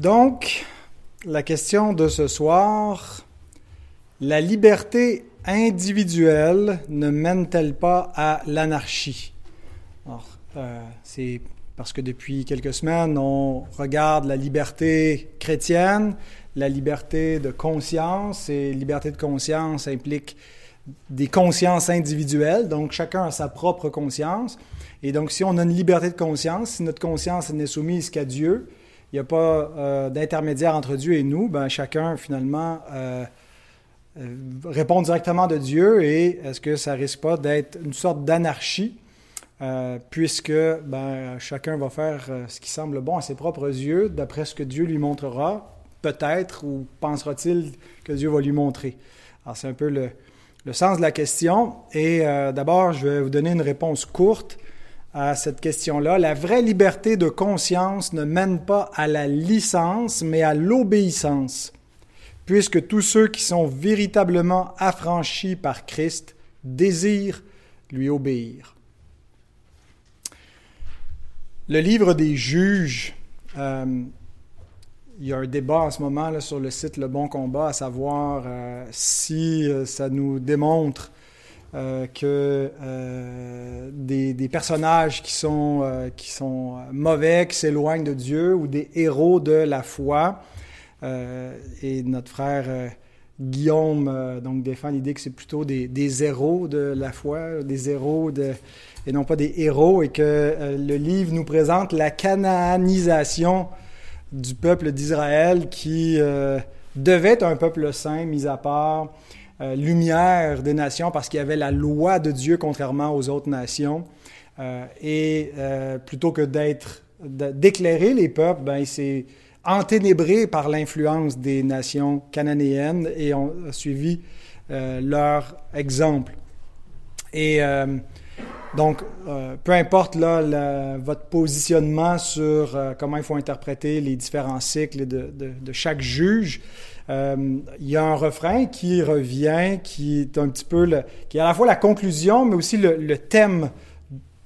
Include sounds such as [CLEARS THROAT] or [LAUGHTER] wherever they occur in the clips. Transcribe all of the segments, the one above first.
Donc, la question de ce soir, la liberté individuelle ne mène-t-elle pas à l'anarchie? Euh, c'est parce que depuis quelques semaines, on regarde la liberté chrétienne, la liberté de conscience, et liberté de conscience implique des consciences individuelles, donc chacun a sa propre conscience. Et donc, si on a une liberté de conscience, si notre conscience n'est soumise qu'à Dieu, il n'y a pas euh, d'intermédiaire entre Dieu et nous, ben, chacun finalement euh, euh, répond directement de Dieu et est-ce que ça risque pas d'être une sorte d'anarchie puisque ben, chacun va faire ce qui semble bon à ses propres yeux, d'après ce que Dieu lui montrera, peut-être, ou pensera-t-il que Dieu va lui montrer? Alors c'est un peu le, le, sens de la question. Et d'abord, je vais vous donner une réponse courte à cette question-là. La vraie liberté de conscience ne mène pas à la licence, mais à l'obéissance, puisque tous ceux qui sont véritablement affranchis par Christ désirent lui obéir. Le livre des juges, euh, il y a un débat en ce moment sur le site Le Bon Combat, à savoir euh, si euh, ça nous démontre euh, que euh, des, personnages qui sont, euh, qui sont mauvais, qui s'éloignent de Dieu, ou des héros de la foi. et notre frère Guillaume défend l'idée que c'est plutôt des, héros de la foi, des héros et non pas des héros, et que le livre nous présente la cananisation du peuple d'Israël qui devait être un peuple saint, mis à part euh, lumière des nations parce qu'il y avait la loi de Dieu contrairement aux autres nations. Euh, et euh, plutôt que d'être d'éclairer les peuples, ben, il s'est enténébré par l'influence des nations cananéennes et ont suivi leur exemple. Et donc, peu importe là, votre positionnement sur comment il faut interpréter les différents cycles de, chaque juge, il y a un refrain qui revient, qui est un petit peu, le, qui à la fois la conclusion, mais aussi le, thème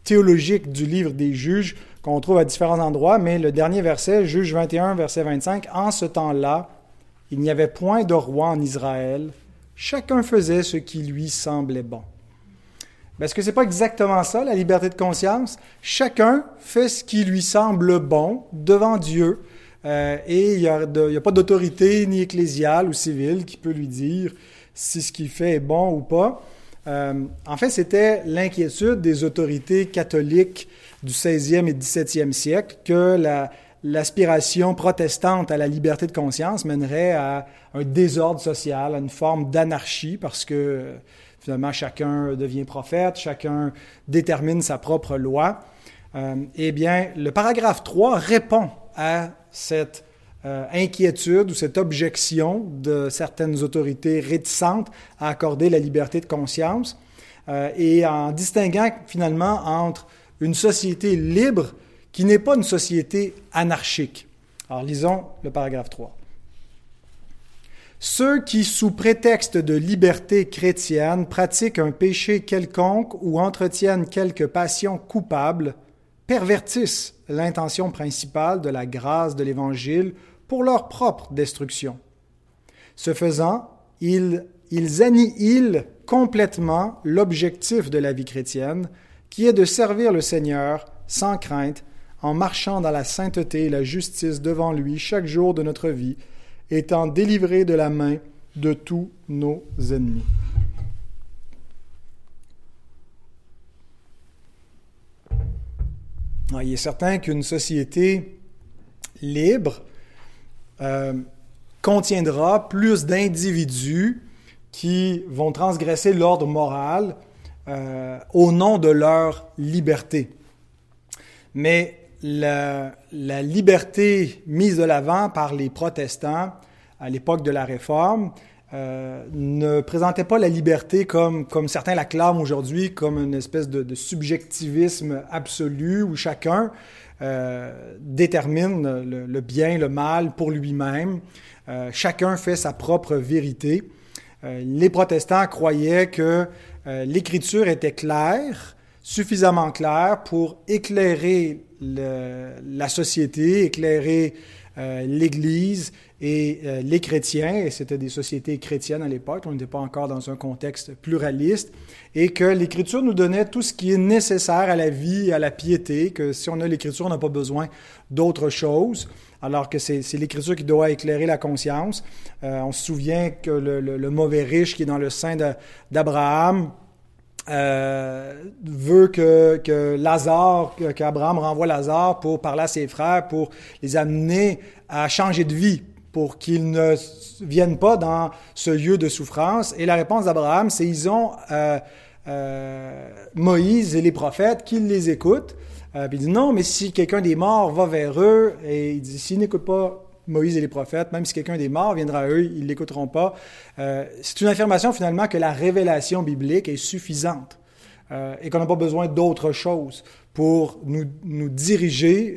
théologique du livre des juges qu'on trouve à différents endroits, mais le dernier verset, Juge 21, verset 25, En ce temps-là, il n'y avait point de roi en Israël, chacun faisait ce qui lui semblait bon. Est-ce que ce n'est pas exactement ça, la liberté de conscience? Chacun fait ce qui lui semble bon devant Dieu. Euh, et il n'y a, pas d'autorité ni ecclésiale ou civile qui peut lui dire si ce qu'il fait est bon ou pas. Euh, en fait, c'était l'inquiétude des autorités catholiques du 16e et 17e siècle que l'aspiration protestante à la liberté de conscience mènerait à un désordre social, à une forme d'anarchie, parce que finalement chacun devient prophète, chacun détermine sa propre loi. Euh, eh bien, le paragraphe 3 répond à cette euh, inquiétude ou cette objection de certaines autorités réticentes à accorder la liberté de conscience euh, et en distinguant finalement entre une société libre qui n'est pas une société anarchique. Alors lisons le paragraphe 3. Ceux qui, sous prétexte de liberté chrétienne, pratiquent un péché quelconque ou entretiennent quelque passion coupable pervertissent l'intention principale de la grâce de l'Évangile pour leur propre destruction. Ce faisant, ils, ils annihilent complètement l'objectif de la vie chrétienne, qui est de servir le Seigneur sans crainte, en marchant dans la sainteté et la justice devant lui chaque jour de notre vie, étant délivrés de la main de tous nos ennemis. Il est certain qu'une société libre euh, contiendra plus d'individus qui vont transgresser l'ordre moral euh, au nom de leur liberté. Mais la, la liberté mise de l'avant par les protestants à l'époque de la Réforme euh, ne présentait pas la liberté comme, comme certains la clament aujourd'hui, comme une espèce de, subjectivisme absolu où chacun euh, détermine le, bien, le mal pour lui-même. Euh, chacun fait sa propre vérité. les protestants croyaient que l'écriture était claire, suffisamment claire pour éclairer la société, éclairer l'Église et les chrétiens, et c'était des sociétés chrétiennes à l'époque, on n'était pas encore dans un contexte pluraliste, et que l'Écriture nous donnait tout ce qui est nécessaire à la vie et à la piété, que si on a l'Écriture, on n'a pas besoin d'autre chose alors que c'est l'Écriture qui doit éclairer la conscience. Euh, on se souvient que le, mauvais riche qui est dans le sein d'Abraham euh, veut que, que Lazare, qu'Abraham renvoie Lazare pour parler à ses frères, pour les amener à changer de vie, pour qu'ils ne viennent pas dans ce lieu de souffrance. Et la réponse d'Abraham, c'est ils ont euh, Moïse et les prophètes, qu'ils les écoutent. Euh, puis il dit non, mais si quelqu'un des morts va vers eux, et il dit s'ils n'écoutent pas Moïse et les prophètes, même si quelqu'un des morts viendra à eux, ils ne l'écouteront pas. Euh, c'est une affirmation finalement que la révélation biblique est suffisante euh, et qu'on n'a pas besoin d'autre chose pour nous, nous diriger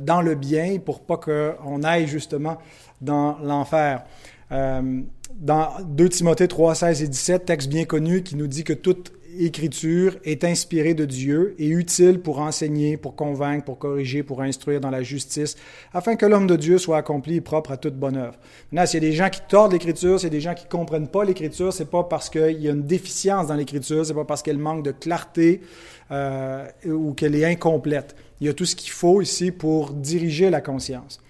dans le bien, pour pas qu'on aille justement dans l'enfer. dans 2 Timothée 3, 16 et 17, texte bien connu qui nous dit que toute Écriture est inspirée de Dieu et utile pour enseigner, pour convaincre, pour corriger, pour instruire dans la justice, afin que l'homme de Dieu soit accompli et propre à toute bonne œuvre. Maintenant, s'il y a des gens qui tordent l'Écriture, s'il y a des gens qui ne comprennent pas l'Écriture, c'est pas parce qu'il y a une déficience dans l'Écriture, c'est pas parce qu'elle manque de clarté euh, ou qu'elle est incomplète. Il y a tout ce qu'il faut ici pour diriger la conscience.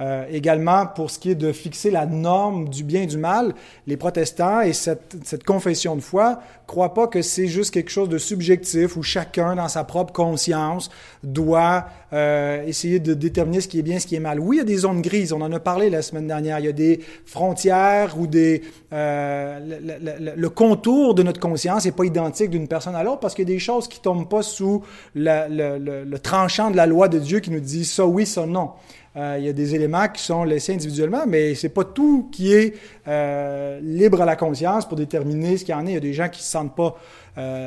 Euh, également, pour ce qui est de fixer la norme du bien et du mal, les protestants et cette, cette confession de foi croient pas que c'est juste quelque chose de subjectif où chacun, dans sa propre conscience, doit euh, essayer de déterminer ce qui est bien, ce qui est mal. Oui, il y a des zones grises. On en a parlé la semaine dernière. Il y a des frontières ou des euh, le, contour de notre conscience n'est pas identique d'une personne à l'autre parce qu'il y a des choses qui tombent pas sous le, tranchant de la loi de Dieu qui nous dit ça oui, ça non. Euh, il y a des éléments qui sont laissés individuellement, mais c'est pas tout qui est libre à la conscience pour déterminer ce qu'il y en a. Il y a des gens qui se sentent pas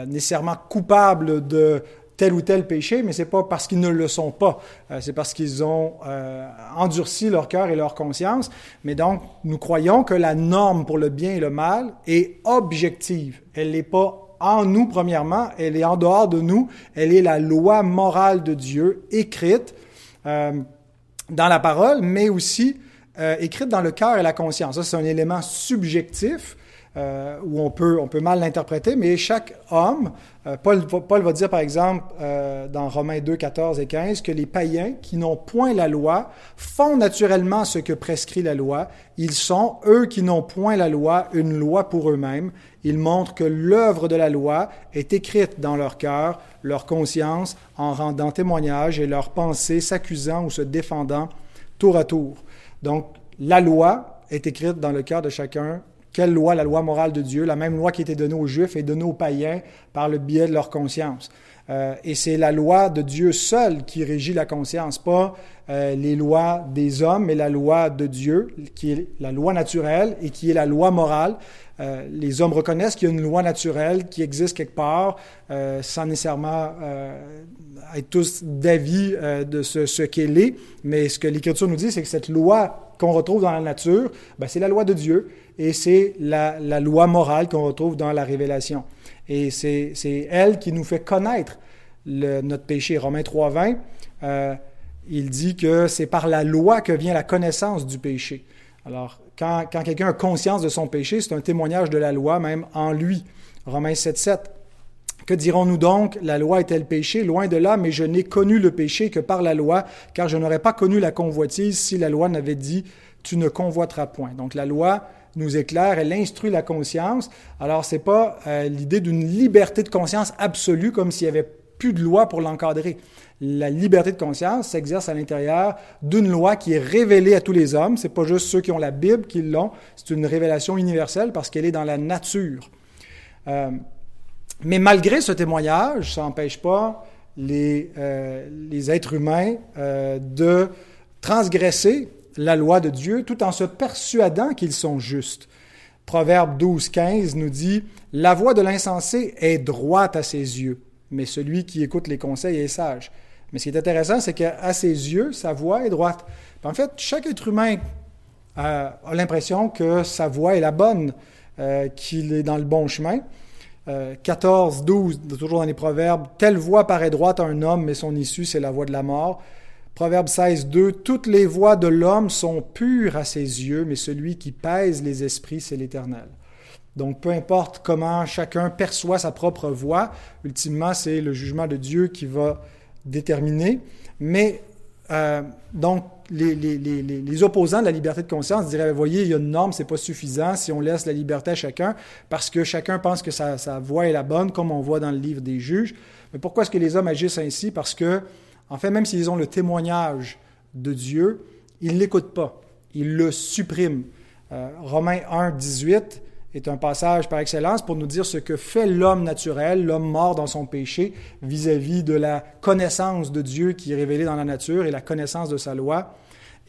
nécessairement coupables de tel ou tel péché, mais c'est pas parce qu'ils ne le sont pas, c'est parce qu'ils ont endurci leur cœur et leur conscience. Mais donc, nous croyons que la norme pour le bien et le mal est objective. Elle n'est pas en nous, premièrement, elle est en dehors de nous, elle est la loi morale de Dieu écrite dans la parole, mais aussi euh, écrite dans le cœur et la conscience. Ça, c'est un élément subjectif euh, où on peut, on peut mal l'interpréter, mais chaque homme, euh, Paul, va dire par exemple euh, dans Romains 2, 14 et 15 que les païens qui n'ont point la loi font naturellement ce que prescrit la loi. Ils sont, eux qui n'ont point la loi, une loi pour eux-mêmes. Ils montrent que l'œuvre de la loi est écrite dans leur cœur, leur conscience, en rendant témoignage et leurs pensées s'accusant ou se défendant tour à tour. Donc, la loi est écrite dans le cœur de chacun quelle loi? La loi morale de Dieu, la même loi qui était donnée aux Juifs et donnée aux païens par le biais de leur conscience. Euh, et c'est la loi de Dieu seul qui régit la conscience, pas euh, les lois des hommes, mais la loi de Dieu, qui est la loi naturelle et qui est la loi morale. Euh, les hommes reconnaissent qu'il y a une loi naturelle qui existe quelque part, sans nécessairement être tous d'avis de ce, ce qu'elle est. Mais ce que l'Écriture nous dit, c'est que cette loi qu'on retrouve dans la nature, ben, c'est la loi de Dieu et c'est la, loi morale qu'on retrouve dans la révélation. Et c'est elle qui nous fait connaître le, notre péché. Romains 3.20, euh, il dit que c'est par la loi que vient la connaissance du péché. Alors, quand, quand quelqu'un a conscience de son péché, c'est un témoignage de la loi même en lui. Romains 7.7. Que dirons-nous donc? La loi est-elle péché? Loin de là, mais je n'ai connu le péché que par la loi, car je n'aurais pas connu la convoitise si la loi n'avait dit Tu ne convoiteras point. Donc la loi nous éclaire, elle instruit la conscience. Alors c'est pas euh, l'idée d'une liberté de conscience absolue comme s'il y avait plus de loi pour l'encadrer. La liberté de conscience s'exerce à l'intérieur d'une loi qui est révélée à tous les hommes. C'est pas juste ceux qui ont la Bible qui l'ont. C'est une révélation universelle parce qu'elle est dans la nature. Euh, mais malgré ce témoignage, ça n'empêche pas les, euh, les, êtres humains euh, de transgresser la loi de Dieu tout en se persuadant qu'ils sont justes. Proverbe 12, 15 nous dit La voix de l'insensé est droite à ses yeux, mais celui qui écoute les conseils est sage. Mais ce qui est intéressant, c'est qu'à ses yeux, sa voix est droite. en fait, chaque être humain a, l'impression que sa voix est la bonne, euh, qu'il est dans le bon chemin. 14, 12, toujours dans les Proverbes, Telle voix paraît droite à un homme, mais son issue, c'est la voie de la mort. Proverbe 16, 2, Toutes les voies de l'homme sont pures à ses yeux, mais celui qui pèse les esprits, c'est l'Éternel. Donc, peu importe comment chacun perçoit sa propre voie, ultimement, c'est le jugement de Dieu qui va déterminer. Mais, euh, donc, les, les, opposants de la liberté de conscience diraient, voyez, il y a une norme, c'est pas suffisant si on laisse la liberté à chacun, parce que chacun pense que sa, sa voie est la bonne, comme on voit dans le livre des juges. Mais pourquoi est-ce que les hommes agissent ainsi? Parce que, en fait, même s'ils ont le témoignage de Dieu, ils ne l'écoutent pas. Ils le suppriment. Euh, Romains 1, 18 est un passage par excellence pour nous dire ce que fait l'homme naturel, l'homme mort dans son péché, vis-à-vis de la connaissance de Dieu qui est révélée dans la nature et la connaissance de sa loi.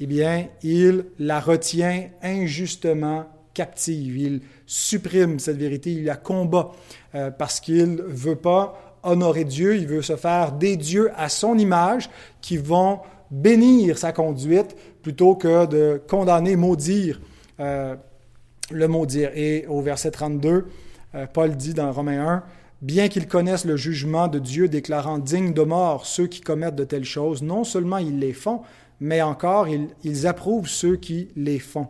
Eh bien, il la retient injustement captive. Il supprime cette vérité, il la combat euh, parce qu'il veut pas honorer Dieu, il veut se faire des dieux à son image qui vont bénir sa conduite plutôt que de condamner, maudire. Euh, le maudire. Et au verset 32, euh, Paul dit dans Romains 1, Bien qu'ils connaissent le jugement de Dieu déclarant dignes de mort ceux qui commettent de telles choses, non seulement ils les font, mais encore ils, ils approuvent ceux qui les font.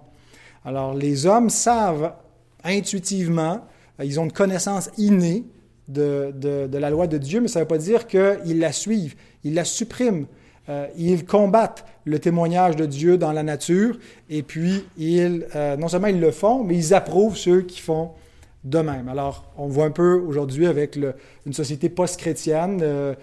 Alors les hommes savent intuitivement, euh, ils ont une connaissance innée de, de, de la loi de Dieu, mais ça ne veut pas dire qu'ils la suivent, ils la suppriment. Euh, ils combattent le témoignage de Dieu dans la nature et puis euh, non seulement ils le font, mais ils approuvent ceux qui font de même. Alors, on voit un peu aujourd'hui avec une société post-chrétienne euh,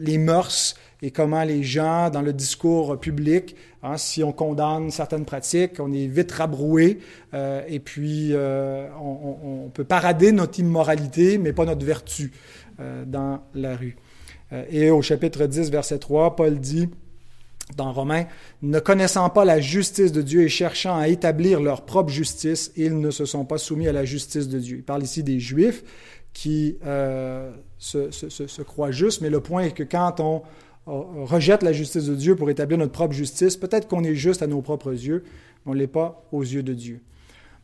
les mœurs et comment les gens, dans le discours public, hein, si on condamne certaines pratiques, on est vite rabroué et puis on, peut parader notre immoralité, mais pas notre vertu dans la rue. Euh, et au chapitre 10, verset 3, Paul dit dans Romains, ne connaissant pas la justice de Dieu et cherchant à établir leur propre justice, ils ne se sont pas soumis à la justice de Dieu. Il parle ici des Juifs qui euh, se, croient justes, mais le point est que quand on, rejette la justice de Dieu pour établir notre propre justice, peut-être qu'on est juste à nos propres yeux, mais on ne l'est pas aux yeux de Dieu.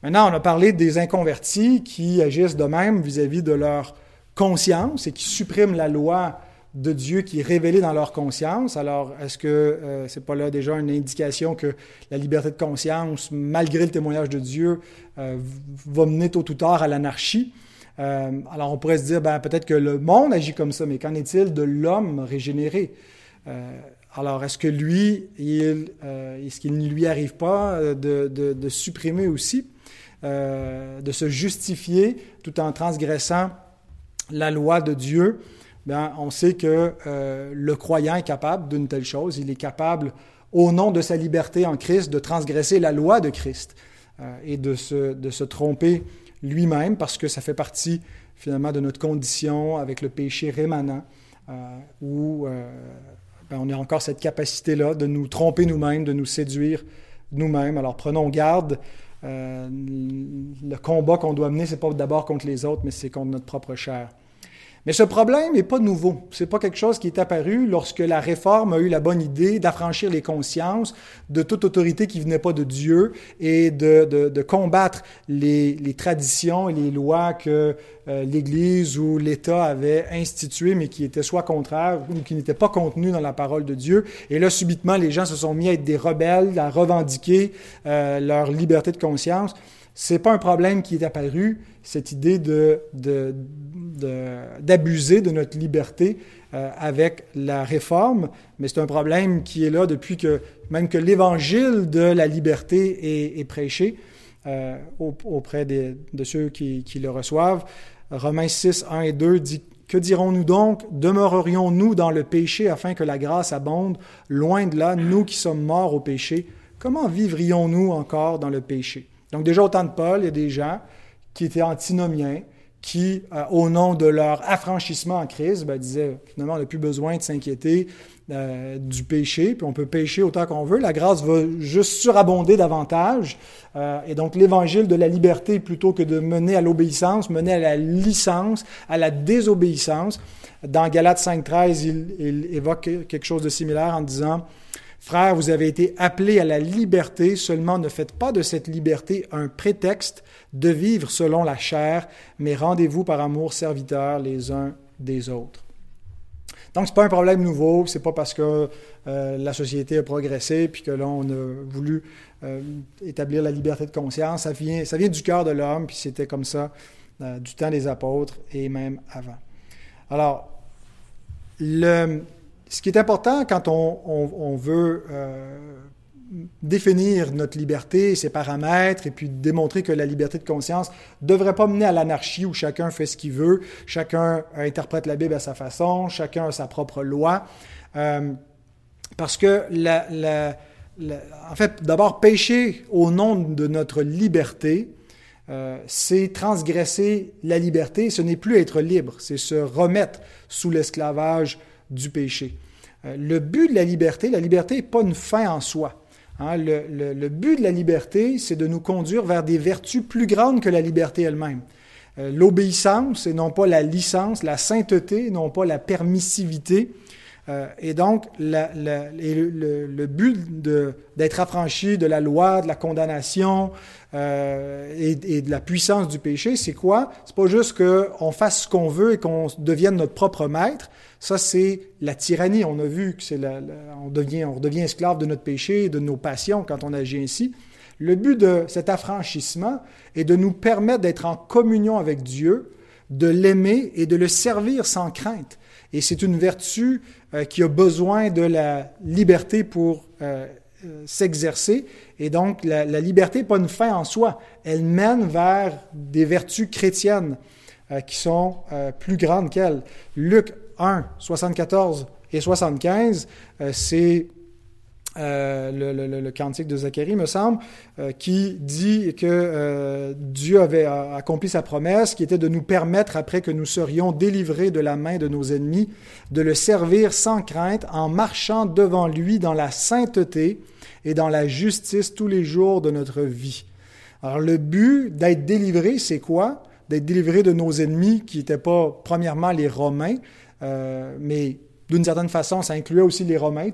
Maintenant, on a parlé des inconvertis qui agissent de même vis-à-vis -vis de leur conscience et qui suppriment la loi de Dieu qui est révélé dans leur conscience. Alors, est-ce que euh, c'est pas là déjà une indication que la liberté de conscience, malgré le témoignage de Dieu, euh, va mener tôt ou tard à l'anarchie? Euh, alors, on pourrait se dire, ben, peut-être que le monde agit comme ça, mais qu'en est-il de l'homme régénéré? alors, est-ce que lui, est-ce qu'il ne lui arrive pas de, de supprimer aussi, de se justifier tout en transgressant la loi de Dieu? Bien, on sait que euh, le croyant est capable d'une telle chose. Il est capable, au nom de sa liberté en Christ, de transgresser la loi de Christ euh, et de se, de se tromper lui-même parce que ça fait partie finalement de notre condition avec le péché rémanent euh, où ben, on a encore cette capacité-là de nous tromper nous-mêmes, de nous séduire nous-mêmes. Alors prenons garde. Le combat qu'on doit mener, ce n'est pas d'abord contre les autres, mais c'est contre notre propre chair. Mais ce problème n'est pas nouveau. C'est pas quelque chose qui est apparu lorsque la réforme a eu la bonne idée d'affranchir les consciences de toute autorité qui venait pas de Dieu et de, de, combattre les, les, traditions et les lois que euh, l'Église ou l'État avaient instituées, mais qui étaient soit contraires ou qui n'étaient pas contenues dans la parole de Dieu. Et là, subitement, les gens se sont mis à être des rebelles, à revendiquer euh, leur liberté de conscience. C'est pas un problème qui est apparu, cette idée de, d'abuser de, notre liberté euh, avec la réforme, mais c'est un problème qui est là depuis que même que l'évangile de la liberté est, prêché euh, auprès de ceux qui, qui, le reçoivent. Romains 6, 1 et 2 dit Que dirons-nous donc? Demeurerions-nous dans le péché afin que la grâce abonde? Loin de là, nous qui sommes morts au péché, comment vivrions-nous encore dans le péché donc déjà au temps de Paul, il y a des gens qui étaient antinomiens, qui, euh, au nom de leur affranchissement en Christ, ben, disaient finalement, on n'a plus besoin de s'inquiéter euh, du péché, puis on peut pécher autant qu'on veut. La grâce va juste surabonder davantage. Euh, et donc l'évangile de la liberté, plutôt que de mener à l'obéissance, mener à la licence, à la désobéissance. Dans Galates 5.13, il, il évoque quelque chose de similaire en disant Frères, vous avez été appelés à la liberté, seulement ne faites pas de cette liberté un prétexte de vivre selon la chair, mais rendez-vous par amour serviteurs les uns des autres. Donc, ce n'est pas un problème nouveau, c'est pas parce que euh, la société a progressé puis que là, on a voulu euh, établir la liberté de conscience. Ça vient, ça vient du cœur de l'homme, puis c'était comme ça euh, du temps des apôtres et même avant. Alors, le, ce qui est important quand on, veut définir notre liberté, ses paramètres, et puis démontrer que la liberté de conscience ne devrait pas mener à l'anarchie où chacun fait ce qu'il veut, chacun interprète la Bible à sa façon, chacun a sa propre loi. Euh, parce que, en fait, d'abord, pécher au nom de notre liberté, euh, c'est transgresser la liberté, ce n'est plus être libre, c'est se remettre sous l'esclavage du péché. Euh, le but de la liberté, la liberté n'est pas une fin en soi. Hein, le, but de la liberté, c'est de nous conduire vers des vertus plus grandes que la liberté elle-même. Euh, l'obéissance et non pas la licence, la sainteté, non pas la permissivité. Euh, et donc, le, but d'être affranchi de la loi, de la condamnation euh, et, de la puissance du péché, c'est quoi? C'est pas juste qu'on fasse ce qu'on veut et qu'on devienne notre propre maître, ça, c'est la tyrannie. On a vu que on, devient, on esclave de notre péché et de nos passions quand on agit ainsi. Le but de cet affranchissement est de nous permettre d'être en communion avec Dieu, de l'aimer et de le servir sans crainte. Et c'est une vertu euh, qui a besoin de la liberté pour euh, euh, s'exercer. Et donc, la, liberté n'est pas une fin en soi. Elle mène vers des vertus chrétiennes qui sont plus grandes qu'elle. Luc 1, 74 et 75, euh, c'est euh, le, cantique de Zacharie, me semble, euh, qui dit que Dieu avait accompli sa promesse, qui était de nous permettre, après que nous serions délivrés de la main de nos ennemis, de le servir sans crainte en marchant devant lui dans la sainteté et dans la justice tous les jours de notre vie. Alors le but d'être délivré, c'est quoi? D'être délivré de nos ennemis qui n'étaient pas premièrement les Romains, euh, mais d'une certaine façon, ça incluait aussi les Romains,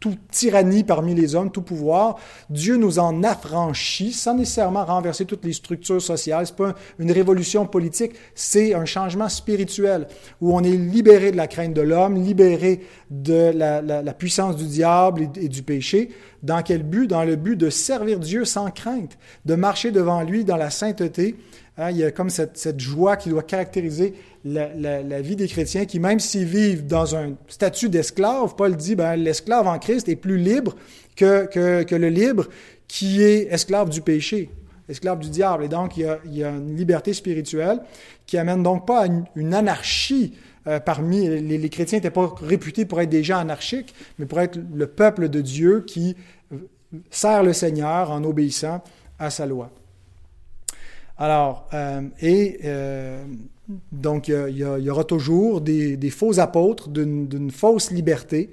toute, tyrannie parmi les hommes, tout pouvoir. Dieu nous en affranchit sans nécessairement renverser toutes les structures sociales. C'est pas une révolution politique, c'est un changement spirituel où on est libéré de la crainte de l'homme, libéré de la, puissance du diable et, et du péché. Dans quel but? Dans le but de servir Dieu sans crainte, de marcher devant lui dans la sainteté Hein, il y a comme cette, joie qui doit caractériser la, vie des chrétiens qui, même s'ils vivent dans un statut d'esclave, Paul dit, ben, l'esclave en Christ est plus libre que, que, le libre qui est esclave du péché, esclave du diable. Et donc, il y a, une liberté spirituelle qui amène donc pas à une, anarchie euh, parmi les, chrétiens n'étaient pas réputés pour être des gens anarchiques, mais pour être le peuple de Dieu qui sert le Seigneur en obéissant à sa loi. Alors, euh, et euh, donc, il y, aura toujours des, faux apôtres d'une fausse liberté.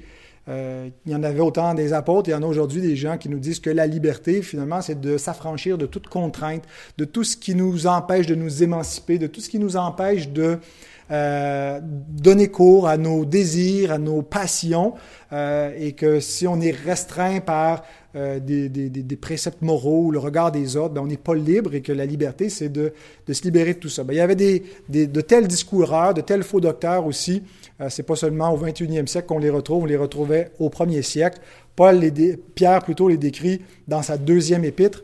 Euh, il y en avait autant des apôtres, il y en a aujourd'hui des gens qui nous disent que la liberté, finalement, c'est de s'affranchir de toute contrainte, de tout ce qui nous empêche de nous émanciper, de tout ce qui nous empêche de donner cours à nos désirs, à nos passions, et que si on est restreint par euh, des, des, des, préceptes moraux ou le regard des autres, ben, on n'est pas libre et que la liberté, c'est de, de, se libérer de tout ça. Ben, il y avait des, de tels discoureurs, de tels faux docteurs aussi. Euh, c'est pas seulement au 21e siècle qu'on les retrouve, on les retrouvait au 1er siècle. Paul les Pierre plutôt les décrit dans sa deuxième épître,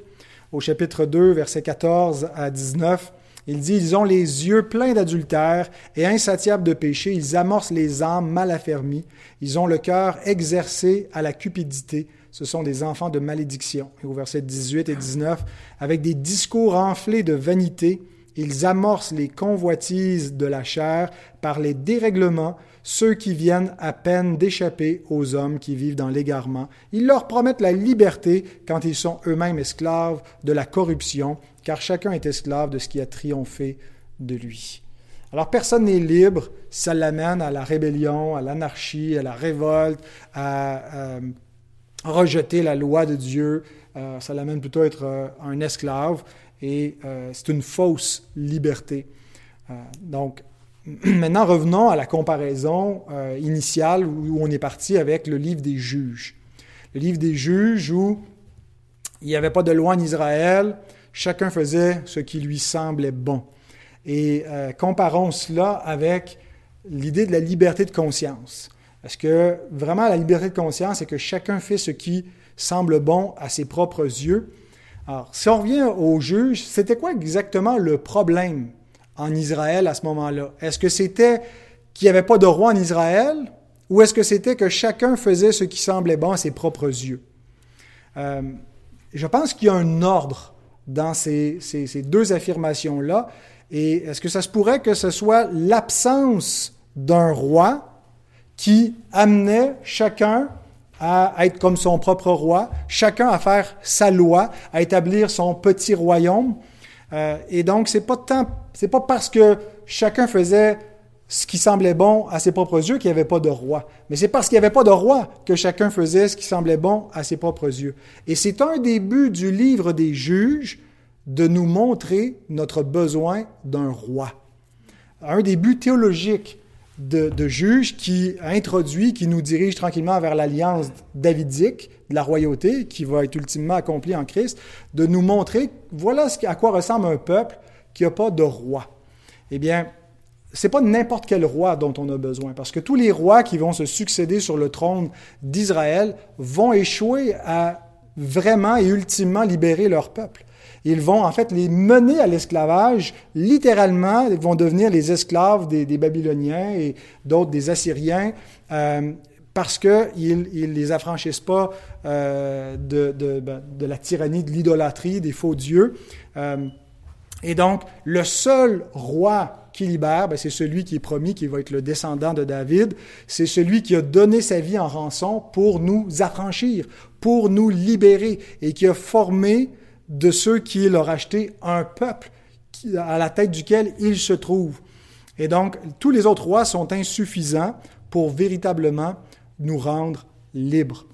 au chapitre 2, versets 14 à 19. Il dit, ils ont les yeux pleins d'adultère et insatiables de péché, ils amorcent les âmes mal affermies, ils ont le cœur exercé à la cupidité, ce sont des enfants de malédiction. Et au verset 18 et 19, avec des discours enflés de vanité, ils amorcent les convoitises de la chair par les dérèglements, ceux qui viennent à peine d'échapper aux hommes qui vivent dans l'égarement. Ils leur promettent la liberté quand ils sont eux-mêmes esclaves de la corruption, car chacun est esclave de ce qui a triomphé de lui. Alors personne n'est libre, ça l'amène à la rébellion, à l'anarchie, à la révolte, à, à rejeter la loi de Dieu, euh, ça l'amène plutôt à être euh, un esclave et euh, c'est une fausse liberté. donc, [CLEARS THROAT] maintenant revenons à la comparaison initiale où, on est parti avec le livre des juges. Le livre des juges où il n'y avait pas de loi en Israël, chacun faisait ce qui lui semblait bon. Et comparons cela avec l'idée de la liberté de conscience. Est-ce que vraiment la liberté de conscience, c'est que chacun fait ce qui semble bon à ses propres yeux? Alors, si on revient au juge, c'était quoi exactement le problème en Israël à ce moment-là? Est-ce que c'était qu'il n'y avait pas de roi en Israël ou est-ce que c'était que chacun faisait ce qui semblait bon à ses propres yeux? Euh, je pense qu'il y a un ordre dans ces, ces deux affirmations-là. Et est-ce que ça se pourrait que ce soit l'absence d'un roi qui amenait chacun à être comme son propre roi, chacun à faire sa loi, à établir son petit royaume. Euh, et donc, c'est pas tant, c'est pas parce que chacun faisait ce qui semblait bon à ses propres yeux qu'il n'y avait pas de roi. Mais c'est parce qu'il n'y avait pas de roi que chacun faisait ce qui semblait bon à ses propres yeux. Et c'est un des buts du livre des juges de nous montrer notre besoin d'un roi. Un des buts théologiques de, juge qui introduit, qui nous dirige tranquillement vers l'alliance davidique de la royauté, qui va être ultimement accomplie en Christ, de nous montrer, voilà à quoi ressemble un peuple qui n'a pas de roi. Eh bien, c'est pas n'importe quel roi dont on a besoin, parce que tous les rois qui vont se succéder sur le trône d'Israël vont échouer à vraiment et ultimement libérer leur peuple. Ils vont en fait les mener à l'esclavage, littéralement, ils vont devenir les esclaves des, Babyloniens et d'autres des Assyriens. Euh, parce qu'ils ne les affranchissent pas euh, ben, de, la tyrannie, de l'idolâtrie, des faux dieux. Euh, et donc, le seul roi qui libère, ben, c'est celui qui est promis, qui va être le descendant de David. C'est celui qui a donné sa vie en rançon pour nous affranchir, pour nous libérer et qui a formé de ceux qui leur acheté un peuple à la tête duquel il se trouve. Et donc, tous les autres rois sont insuffisants pour véritablement nous rendre libres.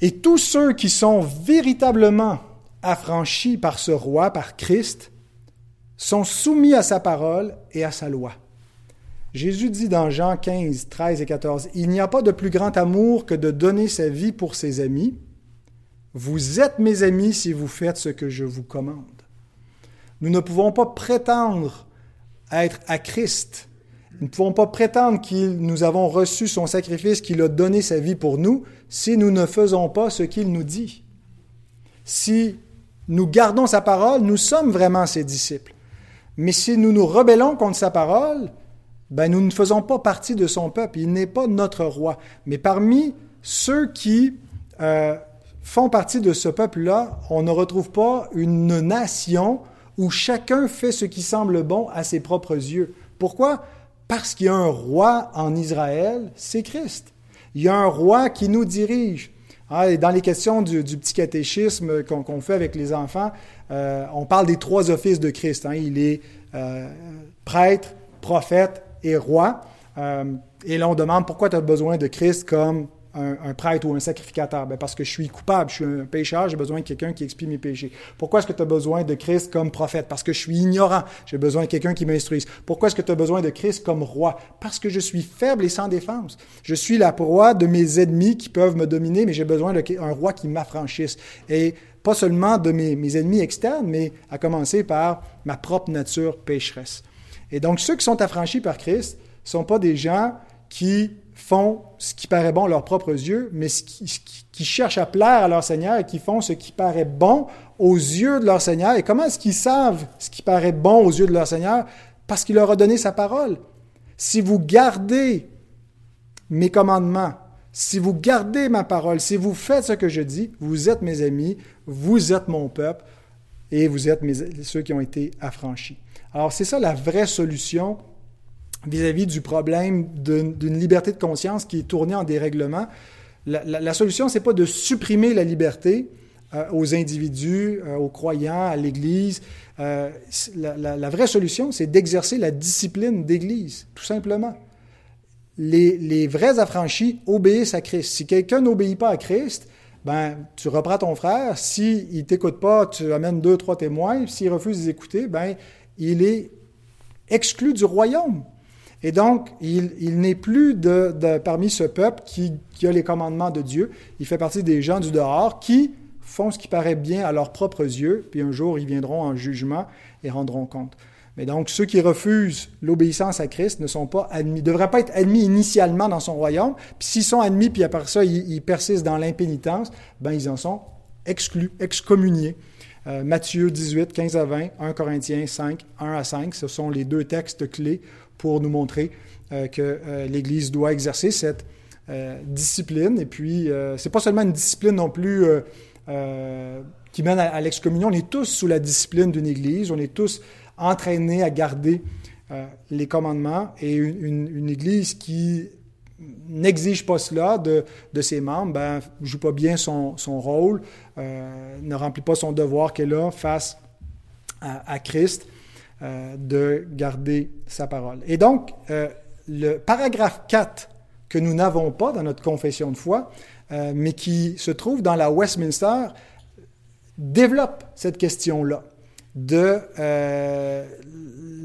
Et tous ceux qui sont véritablement affranchis par ce roi, par Christ, sont soumis à sa parole et à sa loi. Jésus dit dans Jean 15, 13 et 14, Il n'y a pas de plus grand amour que de donner sa vie pour ses amis. Vous êtes mes amis si vous faites ce que je vous commande. Nous ne pouvons pas prétendre être à Christ. Nous ne pouvons pas prétendre que nous avons reçu son sacrifice, qu'il a donné sa vie pour nous, si nous ne faisons pas ce qu'il nous dit. Si nous gardons sa parole, nous sommes vraiment ses disciples. Mais si nous nous rebellons contre sa parole, ben nous ne faisons pas partie de son peuple. Il n'est pas notre roi. Mais parmi ceux qui euh, font partie de ce peuple-là, on ne retrouve pas une nation où chacun fait ce qui semble bon à ses propres yeux. Pourquoi? Parce qu'il y a un roi en Israël, c'est Christ. Il y a un roi qui nous dirige. Ah, dans les questions du, petit catéchisme qu'on fait avec les enfants, euh, on parle des trois offices de Christ. Hein. Il est euh, prêtre, prophète et roi. Euh, et là, on demande pourquoi tu as besoin de Christ comme un, prêtre ou un sacrificateur? Ben, parce que je suis coupable, je suis un pécheur, j'ai besoin de quelqu'un qui expie mes péchés. Pourquoi est-ce que tu as besoin de Christ comme prophète? Parce que je suis ignorant, j'ai besoin de quelqu'un qui m'instruise. Pourquoi est-ce que tu as besoin de Christ comme roi? Parce que je suis faible et sans défense. Je suis la proie de mes ennemis qui peuvent me dominer, mais j'ai besoin d'un roi qui m'affranchisse. Et pas seulement de mes, mes ennemis externes, mais à commencer par ma propre nature pécheresse. Et donc, ceux qui sont affranchis par Christ ne sont pas des gens qui font ce qui paraît bon à leurs propres yeux, mais qui, cherchent à plaire à leur Seigneur et qui font ce qui paraît bon aux yeux de leur Seigneur. Et comment est-ce qu'ils savent ce qui paraît bon aux yeux de leur Seigneur? Parce qu'il leur a donné sa parole. Si vous gardez mes commandements, si vous gardez ma parole, si vous faites ce que je dis, vous êtes mes amis, vous êtes mon peuple et vous êtes ceux qui ont été affranchis. Alors c'est ça la vraie solution vis-à-vis du problème d'une liberté de conscience qui est tournée en dérèglement. La, solution, ce n'est pas de supprimer la liberté euh, aux individus, euh, aux croyants, à l'Église. Euh, la, vraie solution, c'est d'exercer la discipline d'Église, tout simplement. Les, les, vrais affranchis obéissent à Christ. Si quelqu'un n'obéit pas à Christ, ben, tu reprends ton frère. S'il ne t'écoute pas, tu amènes deux, trois témoins. S'il refuse d'écouter, ben, il est exclu du royaume. Et donc, il, n'est plus parmi ce peuple qui, a les commandements de Dieu. Il fait partie des gens du dehors qui font ce qui paraît bien à leurs propres yeux, puis un jour, ils viendront en jugement et rendront compte. Mais donc, ceux qui refusent l'obéissance à Christ ne sont pas admis, devraient pas être admis initialement dans son royaume. Puis s'ils sont admis, puis après ça, ils, persistent dans l'impénitence, ben ils en sont exclus, excommuniés. Euh, Matthieu 18, 15 à 20, 1 Corinthiens 5, 1 à 5, ce sont les deux textes clés pour nous montrer euh, que euh, l'Église doit exercer cette discipline. Et puis, c'est pas seulement une discipline non plus qui mène à, à l'excommunion. On est tous sous la discipline d'une Église. On est tous entraînés à garder les commandements. Et une, Église qui n'exige pas cela de, ses membres, ben, ne joue pas bien son, rôle, ne remplit pas son devoir qu'elle a face à Christ. Euh, de garder sa parole. Et donc, euh, le paragraphe 4 que nous n'avons pas dans notre confession de foi, euh, mais qui se trouve dans la Westminster, développe cette question-là de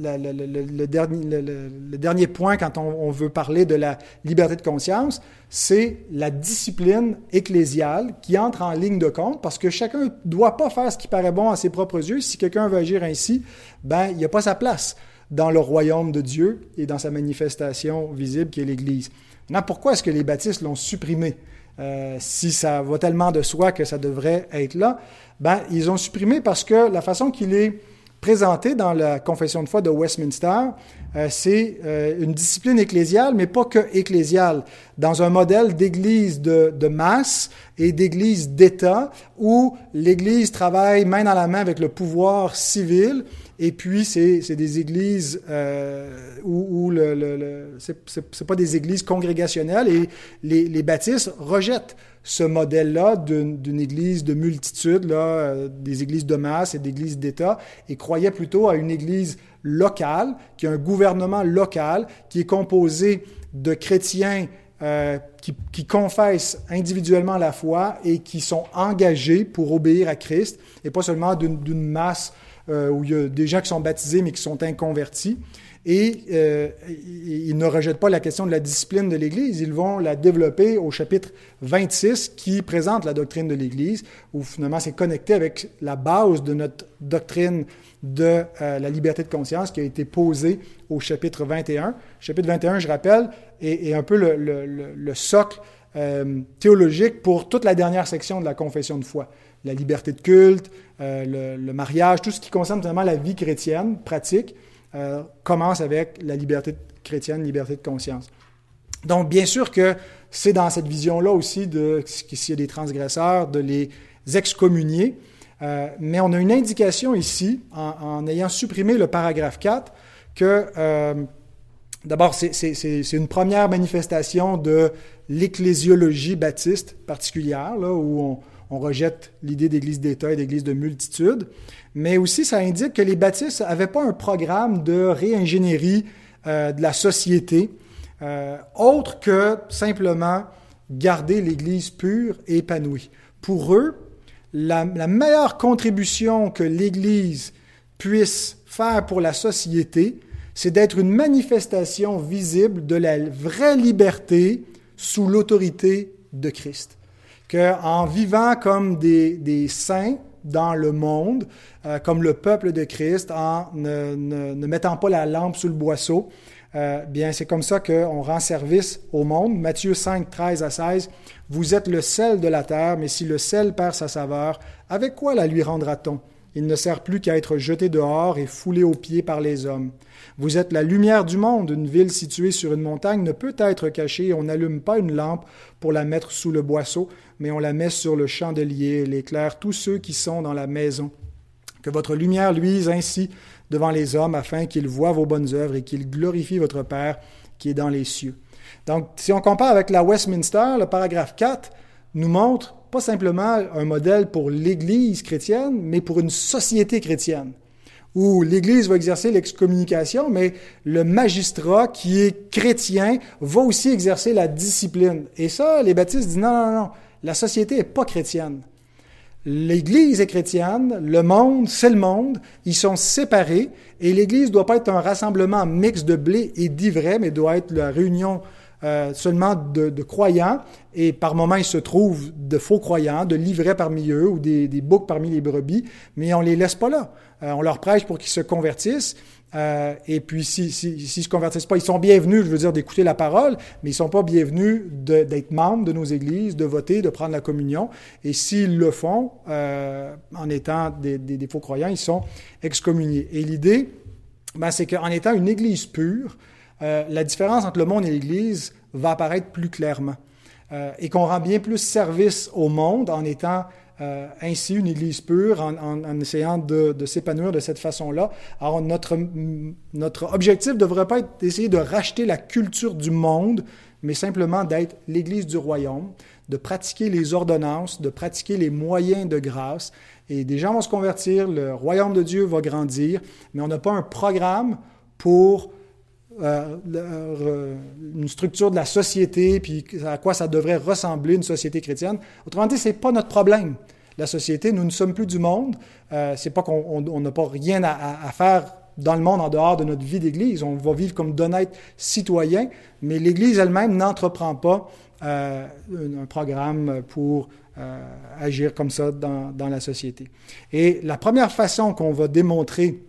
le, dernier, le, dernier, point quand on, veut parler de la liberté de conscience, c'est la discipline ecclésiale qui entre en ligne de compte parce que chacun ne doit pas faire ce qui paraît bon à ses propres yeux. Si quelqu'un veut agir ainsi, ben, il n'y a pas sa place dans le royaume de Dieu et dans sa manifestation visible qui est l'Église. Maintenant, pourquoi est-ce que les baptistes l'ont supprimé? Euh, si ça va tellement de soi que ça devrait être là, ben, ils ont supprimé parce que la façon qu'il est présenté dans la confession de foi de Westminster, euh, c'est euh, une discipline ecclésiale, mais pas que ecclésiale, dans un modèle d'église de, de, masse et d'église d'État, où l'Église travaille main dans la main avec le pouvoir civil, et puis c'est des églises euh, où, où, le, c'est pas des églises congrégationnelles, et les, baptistes rejettent ce modèle-là d'une église de multitude, là, euh, des églises de masse et d'églises d'État, et croyait plutôt à une église locale, qui a un gouvernement local, qui est composé de chrétiens euh, qui, qui, confessent individuellement la foi et qui sont engagés pour obéir à Christ, et pas seulement d'une masse euh, où il y a des gens qui sont baptisés mais qui sont inconvertis. Et euh, ils ne rejettent pas la question de la discipline de l'Église, ils vont la développer au chapitre 26 qui présente la doctrine de l'Église, où finalement c'est connecté avec la base de notre doctrine de euh, la liberté de conscience qui a été posée au chapitre 21. chapitre 21, je rappelle, est, un peu le, socle théologique pour toute la dernière section de la confession de foi. La liberté de culte, le, mariage, tout ce qui concerne vraiment la vie chrétienne pratique. Euh, commence avec la liberté chrétienne, liberté de conscience. Donc, bien sûr que c'est dans cette vision-là aussi de s'il y a des transgresseurs, de les excommunier. Euh, mais on a une indication ici, en, ayant supprimé le paragraphe 4, que euh, d'abord, c'est une première manifestation de l'ecclésiologie baptiste particulière, là, où on, rejette l'idée d'église d'État et d'église de multitude, mais aussi ça indique que les baptistes n'avaient pas un programme de réingénierie euh, de la société, euh, autre que simplement garder l'Église pure et épanouie. Pour eux, la meilleure contribution que l'Église puisse faire pour la société, c'est d'être une manifestation visible de la vraie liberté sous l'autorité de Christ qu'en vivant comme des, des, saints dans le monde, euh, comme le peuple de Christ, en ne, ne, mettant pas la lampe sous le boisseau, euh, bien c'est comme ça qu'on rend service au monde. Matthieu 5, 13 à 16, Vous êtes le sel de la terre, mais si le sel perd sa saveur, avec quoi la lui rendra-t-on? Il ne sert plus qu'à être jeté dehors et foulé aux pieds par les hommes. Vous êtes la lumière du monde. Une ville située sur une montagne ne peut être cachée. On n'allume pas une lampe pour la mettre sous le boisseau, mais on la met sur le chandelier. Elle éclaire tous ceux qui sont dans la maison. Que votre lumière luise ainsi devant les hommes afin qu'ils voient vos bonnes œuvres et qu'ils glorifient votre Père qui est dans les cieux. Donc, si on compare avec la Westminster, le paragraphe 4 nous montre pas simplement un modèle pour l'Église chrétienne, mais pour une société chrétienne où l'Église va exercer l'excommunication, mais le magistrat qui est chrétien va aussi exercer la discipline. Et ça, les baptistes disent non, non, non, la société n'est pas chrétienne. L'Église est chrétienne, le monde, c'est le monde, ils sont séparés, et l'Église ne doit pas être un rassemblement mixte de blé et d'ivraie, mais doit être la réunion euh, seulement de, croyants, et par moments il se trouve de faux croyants, de livrets parmi eux ou des, des boucs parmi les brebis, mais on les laisse pas là. Euh, on leur prêche pour qu'ils se convertissent, Euh, et puis, s'ils si, si, se convertissent pas, ils sont bienvenus, je veux dire, d'écouter la parole, mais ils sont pas bienvenus d'être membres de nos églises, de voter, de prendre la communion. Et s'ils le font, en étant des, des, faux croyants, ils sont excommuniés. Et l'idée, ben, c'est qu'en étant une église pure, euh, la différence entre le monde et l'Église va apparaître plus clairement. Euh, et qu'on rend bien plus service au monde en étant euh, ainsi une Église pure, en, essayant de, s'épanouir de cette façon-là. Alors notre, notre objectif ne devrait pas être d'essayer de racheter la culture du monde, mais simplement d'être l'Église du royaume, de pratiquer les ordonnances, de pratiquer les moyens de grâce. Et des gens vont se convertir, le royaume de Dieu va grandir, mais on n'a pas un programme pour euh, euh, une structure de la société, puis à quoi ça devrait ressembler une société chrétienne. Autrement dit, ce n'est pas notre problème. La société, nous ne sommes plus du monde. Euh, c'est pas qu'on n'a pas rien à, faire dans le monde en dehors de notre vie d'Église. On va vivre comme d'honnêtes citoyens, mais l'Église elle-même n'entreprend pas euh, un programme pour agir comme ça dans, dans, la société. Et la première façon qu'on va démontrer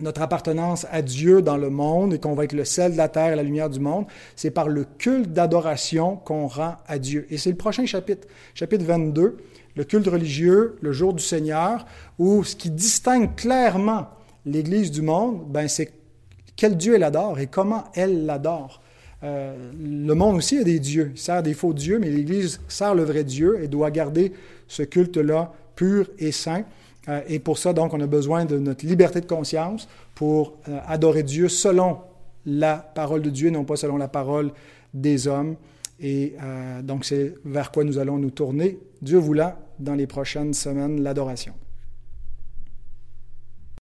notre appartenance à Dieu dans le monde et qu'on va être le sel de la terre et la lumière du monde, c'est par le culte d'adoration qu'on rend à Dieu. Et c'est le prochain chapitre, chapitre 22, le culte religieux, le jour du Seigneur, où ce qui distingue clairement l'Église du monde, ben c'est quel Dieu elle adore et comment elle l'adore. Euh, le monde aussi a des dieux, il sert des faux dieux, mais l'Église sert le vrai Dieu et doit garder ce culte-là pur et saint. Euh, et pour ça, donc, on a besoin de notre liberté de conscience pour euh, adorer Dieu selon la parole de Dieu, non pas selon la parole des hommes. Et euh, donc, c'est vers quoi nous allons nous tourner, Dieu voulant, dans les prochaines semaines, l'adoration.